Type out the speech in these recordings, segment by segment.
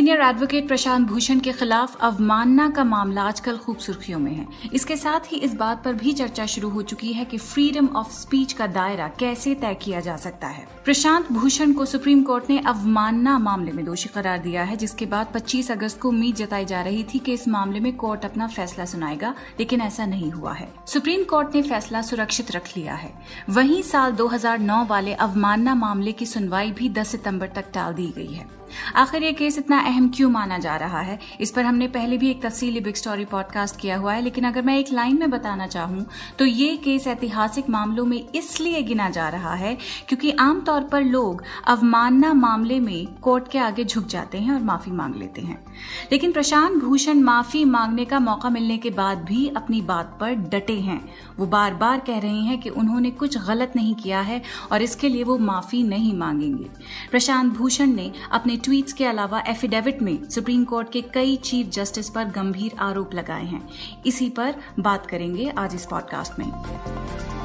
Senior advocate Prashant Bhushan के खिलाफ अवमानना का मामला आजकल खूब सुर्खियों में है। इसके साथ ही इस बात पर भी चर्चा शुरू हो चुकी है कि फ्रीडम ऑफ़ स्पीच का दायरा कैसे तय किया जा सकता है। प्रशांत भूषण को सुप्रीम कोर्ट ने अवमानना मामले में दोषी करार दिया है, जिसके बाद 25 अगस्त को उम्मीद जताई जा रही थी कि इस मामले में कोर्ट अपना फैसला सुनाएगा, लेकिन ऐसा नहीं हुआ है। सुप्रीम कोर्ट ने फैसला सुरक्षित रख लिया है। वहीं साल 2009 वाले अवमानना मामले की सुनवाई भी 10 सितंबर तक टाल दी गई है। आखिर ये केस इतना अहम क्यों माना जा रहा है? इस पर हमने पहले भी एक तफसीली बिग स्टोरी पॉडकास्ट किया हुआ है, लेकिन अगर मैं एक लाइन में बताना चाहूँ तो ये केस ऐतिहासिक मामलों में इसलिए गिना जा रहा है क्योंकि आमतौर पर लोग अवमानना मामले में कोर्ट के आगे झुक जाते हैं और माफ़ी मांग लेते हैं। लेकिन प्रशांत भूषण माफ़ी मांगने का मौका मिलने के बाद भी अपनी बात पर डटे हैं। वो बार बार कह रहे हैं कि उन्होंने कुछ गलत नहीं किया है और इसके लिए वो माफ़ी नहीं मांगेंगे। प्रशांत भूषण ने अपने ट्वीट्स के अलावा एफिडेविट में सुप्रीम कोर्ट के कई चीफ जस्टिस पर गंभीर आरोप लगाए हैं। इसी पर बात करेंगे आज इस पॉडकास्ट में।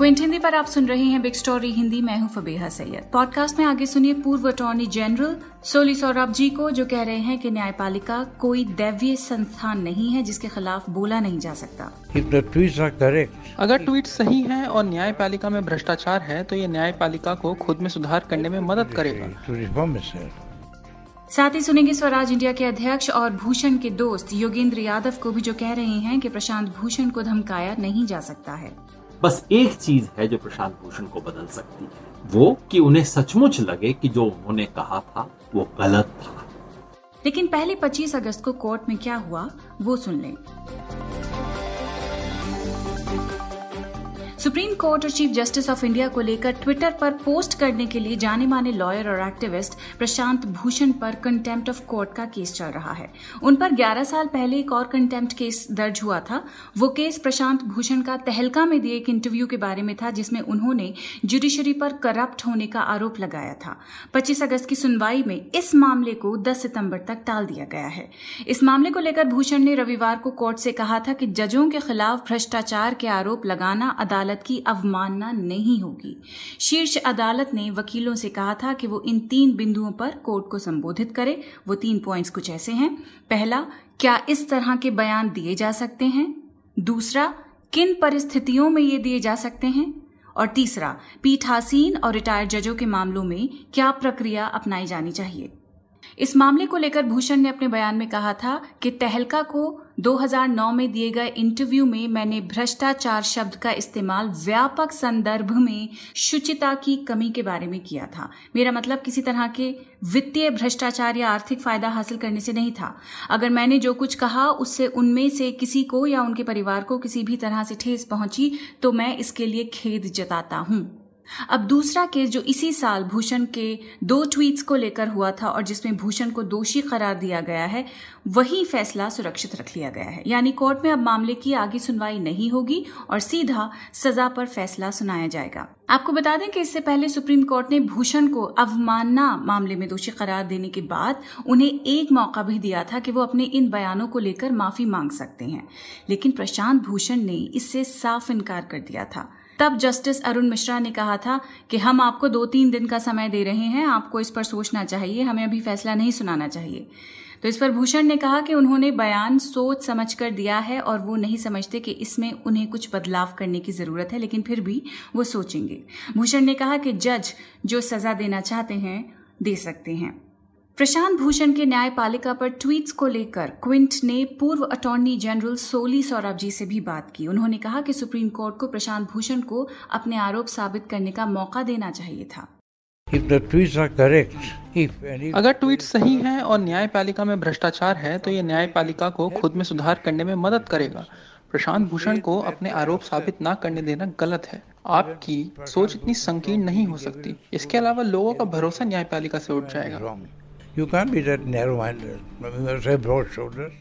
क्विंट हिंदी पर आप सुन रहे हैं बिग स्टोरी हिंदी मैं हूँ फबीहा सैयद। पॉडकास्ट में आगे सुनिए पूर्व attorney general Soli Sorabjee को जो कह रहे हैं कि न्यायपालिका कोई दैवीय संस्थान नहीं है जिसके खिलाफ बोला नहीं जा सकता। अगर ट्वीट सही है और न्यायपालिका में भ्रष्टाचार है तो ये न्यायपालिका को खुद में सुधार करने में मदद करेगा। साथ ही सुनेंगे स्वराज इंडिया के अध्यक्ष और भूषण के दोस्त योगेंद्र यादव को भी जो कह रहे हैं कि प्रशांत भूषण को धमकाया नहीं जा सकता है। बस एक चीज़ है जो प्रशांत भूषण को बदल सकती है, वो कि उन्हें सचमुच लगे कि जो उन्होंने कहा था, वो गलत था। लेकिन पहले 25 अगस्त को कोर्ट में क्या हुआ, वो सुन लें। सुप्रीम कोर्ट और चीफ जस्टिस ऑफ़ इंडिया को लेकर ट्विटर पर पोस्ट करने के लिए जाने माने लॉयर और एक्टिविस्ट प्रशांत भूषण पर कंटेम्प्ट ऑफ़ कोर्ट का केस चल रहा है। उन पर 11 साल पहले एक और कंटेम्प्ट केस दर्ज हुआ था। वो केस प्रशांत भूषण का तहलका में दिए एक इंटरव्यू के बारे में था, जिसमें उन्होंने जुडिशरी पर करप्ट होने का आरोप लगाया था। पच्चीस अगस्त की सुनवाई में इस मामले को दस सितंबर तक टाल दिया गया है। इस मामले को लेकर भूषण ने रविवार को कोर्ट से कहा था कि जजों के खिलाफ भ्रष्टाचार के आरोप लगाना अदालत अदालत की अवमानना नहीं होगी। शीर्ष अदालत ने वकीलों से कहा था कि वो इन तीन बिंदुओं पर कोर्ट को संबोधित करे। वो तीन पॉइंट्स कुछ ऐसे हैं। पहला, क्या इस तरह के बयान दिए जा सकते हैं? दूसरा, किन परिस्थितियों में ये दिए जा सकते हैं? और तीसरा, पीठासीन और रिटायर्ड जजों के मामलों में क्या प्रक्रिया अपनाई जानी चाहिए? इस मामले को लेकर भूषण ने अपने बयान में कहा था कि तहलका को 2009 में दिए गए इंटरव्यू में मैंने भ्रष्टाचार शब्द का इस्तेमाल व्यापक संदर्भ में शुचिता की कमी के बारे में किया था। मेरा मतलब किसी तरह के वित्तीय भ्रष्टाचार या आर्थिक फ़ायदा हासिल करने से नहीं था। अगर मैंने जो कुछ कहा, उससे उनमें से किसी को या उनके परिवार को किसी भी तरह से ठेस पहुँची तो मैं इसके लिए खेद जताता हूँ। अब दूसरा केस जो इसी साल भूषण के दो ट्वीट्स को लेकर हुआ था और जिसमें भूषण को दोषी करार दिया गया है, वही फैसला सुरक्षित रख लिया गया है। यानी कोर्ट में अब मामले की आगे सुनवाई नहीं होगी और सीधा सजा पर फैसला सुनाया जाएगा। आपको बता दें कि इससे पहले सुप्रीम कोर्ट ने भूषण को अवमानना मामले में दोषी करार देने के बाद उन्हें एक मौका भी दिया था कि वो अपने इन बयानों को लेकर माफ़ी मांग सकते हैं। लेकिन प्रशांत भूषण ने इससे साफ़ इनकार कर दिया था। तब जस्टिस अरुण मिश्रा ने कहा था कि हम आपको दो तीन दिन का समय दे रहे हैं, आपको इस पर सोचना चाहिए, हमें अभी फैसला नहीं सुनाना चाहिए। तो इस पर भूषण ने कहा कि उन्होंने बयान सोच समझ कर दिया है और वो नहीं समझते कि इसमें उन्हें कुछ बदलाव करने की ज़रूरत है, लेकिन फिर भी वो सोचेंगे। भूषण ने कहा कि जज जो सजा देना चाहते हैं, दे सकते हैं। प्रशांत भूषण के न्यायपालिका पर ट्वीट्स को लेकर क्विंट ने पूर्व attorney general Soli Sorabjee से भी बात की। उन्होंने कहा कि सुप्रीम कोर्ट को प्रशांत भूषण को अपने आरोप साबित करने का मौका देना चाहिए था। अगर ट्वीट सही है और न्यायपालिका में भ्रष्टाचार है तो ये न्यायपालिका को खुद में सुधार करने में मदद करेगा। प्रशांत भूषण को अपने आरोप साबित न करने देना गलत है। आपकी सोच इतनी संकीर्ण नहीं हो सकती। इसके अलावा लोगों का भरोसा न्यायपालिका से उठ जाएगा। You can't be that narrow-minded. You must have broad shoulders.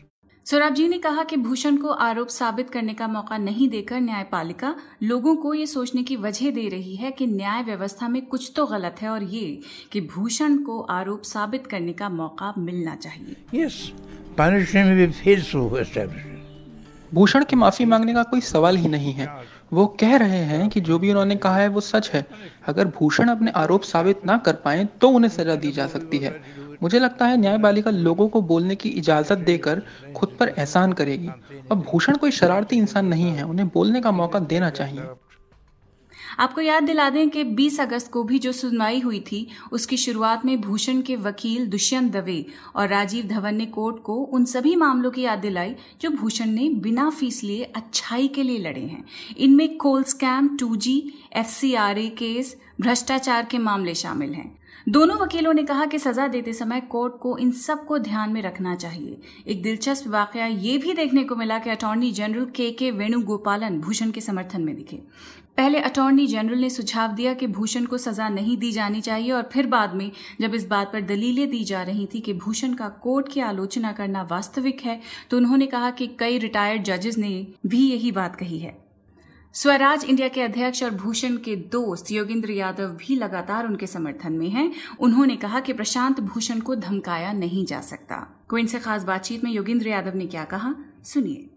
Saurabh ji ने कहा कि भूषण को आरोप साबित करने का मौका नहीं देकर न्यायपालिका लोगों को ये सोचने की वजह दे रही है कि न्याय व्यवस्था में कुछ तो गलत है और ये कि भूषण को आरोप साबित करने का मौका मिलना चाहिए Yes. भूषण के माफ़ी मांगने का कोई सवाल ही नहीं है वो कह रहे हैं कि जो भी उन्होंने कहा है वो सच है अगर भूषण अपने आरोप साबित ना कर पाए तो उन्हें सजा दी जा सकती है मुझे लगता है न्यायपालिका लोगों को बोलने की इजाज़त देकर खुद पर एहसान करेगी। और भूषण कोई शरारती इंसान नहीं है, उन्हें बोलने का मौका देना चाहिए। आपको याद दिला दें कि 20 अगस्त को भी जो सुनवाई हुई थी, उसकी शुरुआत में भूषण के वकील दुष्यंत दवे और राजीव धवन ने कोर्ट को उन सभी मामलों की याद दिलाई जो भूषण ने बिना फ़ीस लिए अच्छाई के लिए लड़े हैं। इनमें coal scam two G case, भ्रष्टाचार के मामले शामिल हैं। दोनों वकीलों ने कहा कि सजा देते समय कोर्ट को इन सबको ध्यान में रखना चाहिए। एक दिलचस्प वाकया ये भी देखने को मिला कि अटॉर्नी जनरल के के वेणुगोपालन भूषण के समर्थन में दिखे। पहले अटॉर्नी जनरल ने सुझाव दिया कि भूषण को सजा नहीं दी जानी चाहिए और फिर बाद में जब इस बात पर दलीलें दी जा रही थी कि भूषण का कोर्ट की आलोचना करना वास्तविक है तो उन्होंने कहा कि कई रिटायर्ड जजेस ने भी यही बात कही है। स्वराज इंडिया के अध्यक्ष और भूषण के दोस्त योगेंद्र यादव भी लगातार उनके समर्थन में हैं। उन्होंने कहा कि प्रशांत भूषण को धमकाया नहीं जा सकता। क्विंट से खास बातचीत में योगेंद्र यादव ने क्या कहा? सुनिए।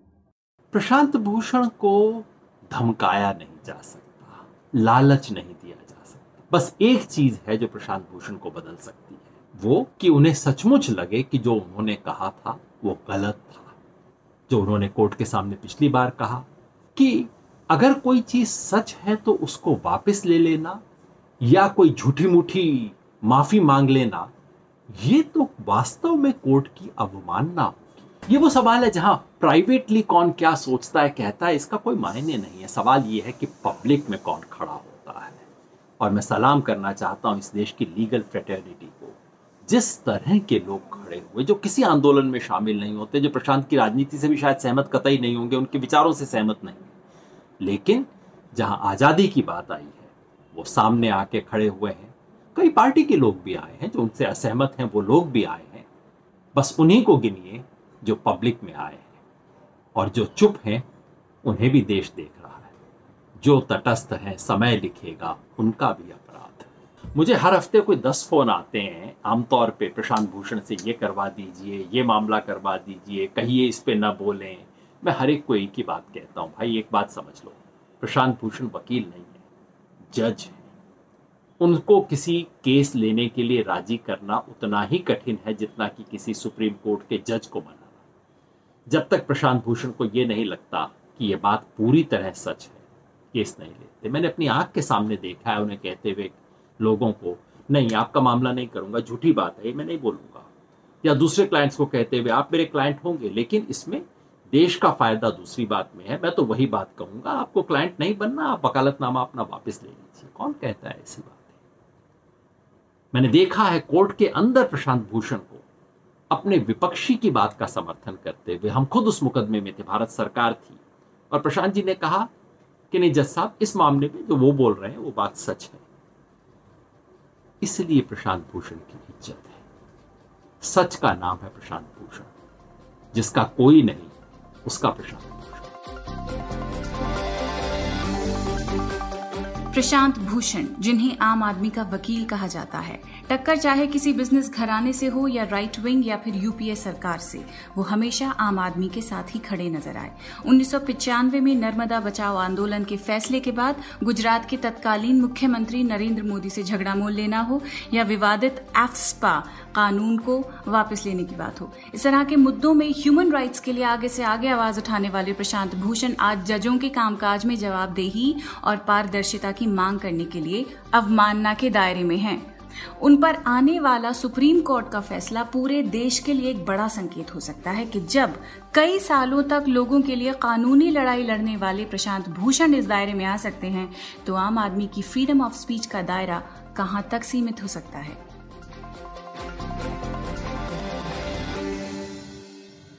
प्रशांत भूषण को धमकाया नहीं। जा सकता। लालच नहीं दिया जा सकता। बस एक चीज़ है जो प्रशांत भूषण को बदल सकती है। वो कि उन्हें सचमुच लगे कि जो उन्होंने कहा था, वो गलत था। जो उन्होंने कोर्ट के सामने पिछली बार कहा कि अगर कोई चीज़ सच है तो उसको वापस ले लेना, या कोई झूठी मूठी माफ़ी मांग लेना, ये तो वास्तव में कोर्ट की अवमानना ये वो सवाल है जहाँ प्राइवेटली कौन क्या सोचता है, कहता है, इसका कोई मायने नहीं है। सवाल ये है कि पब्लिक में कौन खड़ा होता है। और मैं सलाम करना चाहता हूँ इस देश की लीगल फ्रेटर्निटी को। जिस तरह के लोग खड़े हुए, जो किसी आंदोलन में शामिल नहीं होते, जो प्रशांत की राजनीति से भी शायद सहमत कतई नहीं होंगे, उनके विचारों से सहमत नहीं लेकिन जहाँ आज़ादी की बात आई है, वो सामने आके खड़े हुए हैं। कई पार्टी के लोग भी आए हैं, जो उनसे असहमत हैं, वो लोग भी आए हैं। बस उन्हीं को गिनिए जो पब्लिक में आए हैं और जो चुप हैं, उन्हें भी देश देख रहा है। जो तटस्थ हैं, समय लिखेगा, उनका भी अपराध। मुझे हर हफ़्ते कोई दस फ़ोन आते हैं। आमतौर पे प्रशांत भूषण से ये करवा दीजिए, ये मामला करवा दीजिए, कहिए इस पे ना बोलें। मैं हर एक को एक ही बात कहता हूँ, भाई, एक बात समझ लो। प्रशांत भूषण वकील नहीं है, जज है। उनको किसी केस लेने के लिए राज़ी करना उतना ही कठिन है जितना कि किसी सुप्रीम कोर्ट के जज को मना। जब तक प्रशांत भूषण को यह नहीं लगता कि यह बात पूरी तरह सच है, केस नहीं लेते। मैंने अपनी आँख के सामने देखा है उन्हें कहते हुए लोगों को, नहीं, आपका मामला नहीं करूँगा, झूठी बात है मैं नहीं बोलूँगा। या दूसरे क्लाइंट्स को कहते हुए, आप मेरे क्लाइंट होंगे, लेकिन इसमें देश का फ़ायदा दूसरी बात में है, मैं तो वही बात कहूँगा, आपको क्लाइंट नहीं बनना, आप वकालतनामा अपना वापस ले लीजिए। कौन कहता है ऐसी बात? मैंने देखा है कोर्ट के अंदर प्रशांत भूषण को अपने विपक्षी की बात का समर्थन करते हुए हम खुद उस मुकदमे में थे। भारत सरकार थी। और प्रशांत जी ने कहा कि नहीं, जज साहब, इस मामले में जो वो बोल रहे हैं, वो बात सच है। इसलिए प्रशांत भूषण की इज़्ज़त है। सच का नाम है प्रशांत भूषण, जिसका कोई नहीं, उसका प्रशांत। प्रशांत भूषण, जिन्हें आम आदमी का वकील कहा जाता है। टक्कर चाहे किसी बिज़नेस घराने से हो या राइट विंग या फिर यूपीए सरकार से, वो हमेशा आम आदमी के साथ ही खड़े नज़र आए। उन्नीस में नर्मदा बचाओ आंदोलन के फैसले के बाद गुजरात के तत्कालीन मुख्यमंत्री नरेंद्र मोदी से झगड़ा मोल लेना हो या विवादित एफ्सपा कानून को वापस लेने की बात हो। इस तरह के मुद्दों में ह्यूमन राइट्स के लिए आगे से आगे आवाज़ उठाने वाले प्रशांत भूषण आज जजों के कामकाज में जवाबदेही और पारदर्शिता की मांग करने के लिए अवमानना के दायरे में हैं। उन पर आने वाला सुप्रीम कोर्ट का फैसला पूरे देश के लिए एक बड़ा संकेत हो सकता है कि जब कई सालों तक लोगों के लिए कानूनी लड़ाई लड़ने वाले प्रशांत भूषण इस दायरे में आ सकते हैं तो आम आदमी की फ्रीडम ऑफ़ स्पीच का दायरा कहाँ तक सीमित हो सकता है?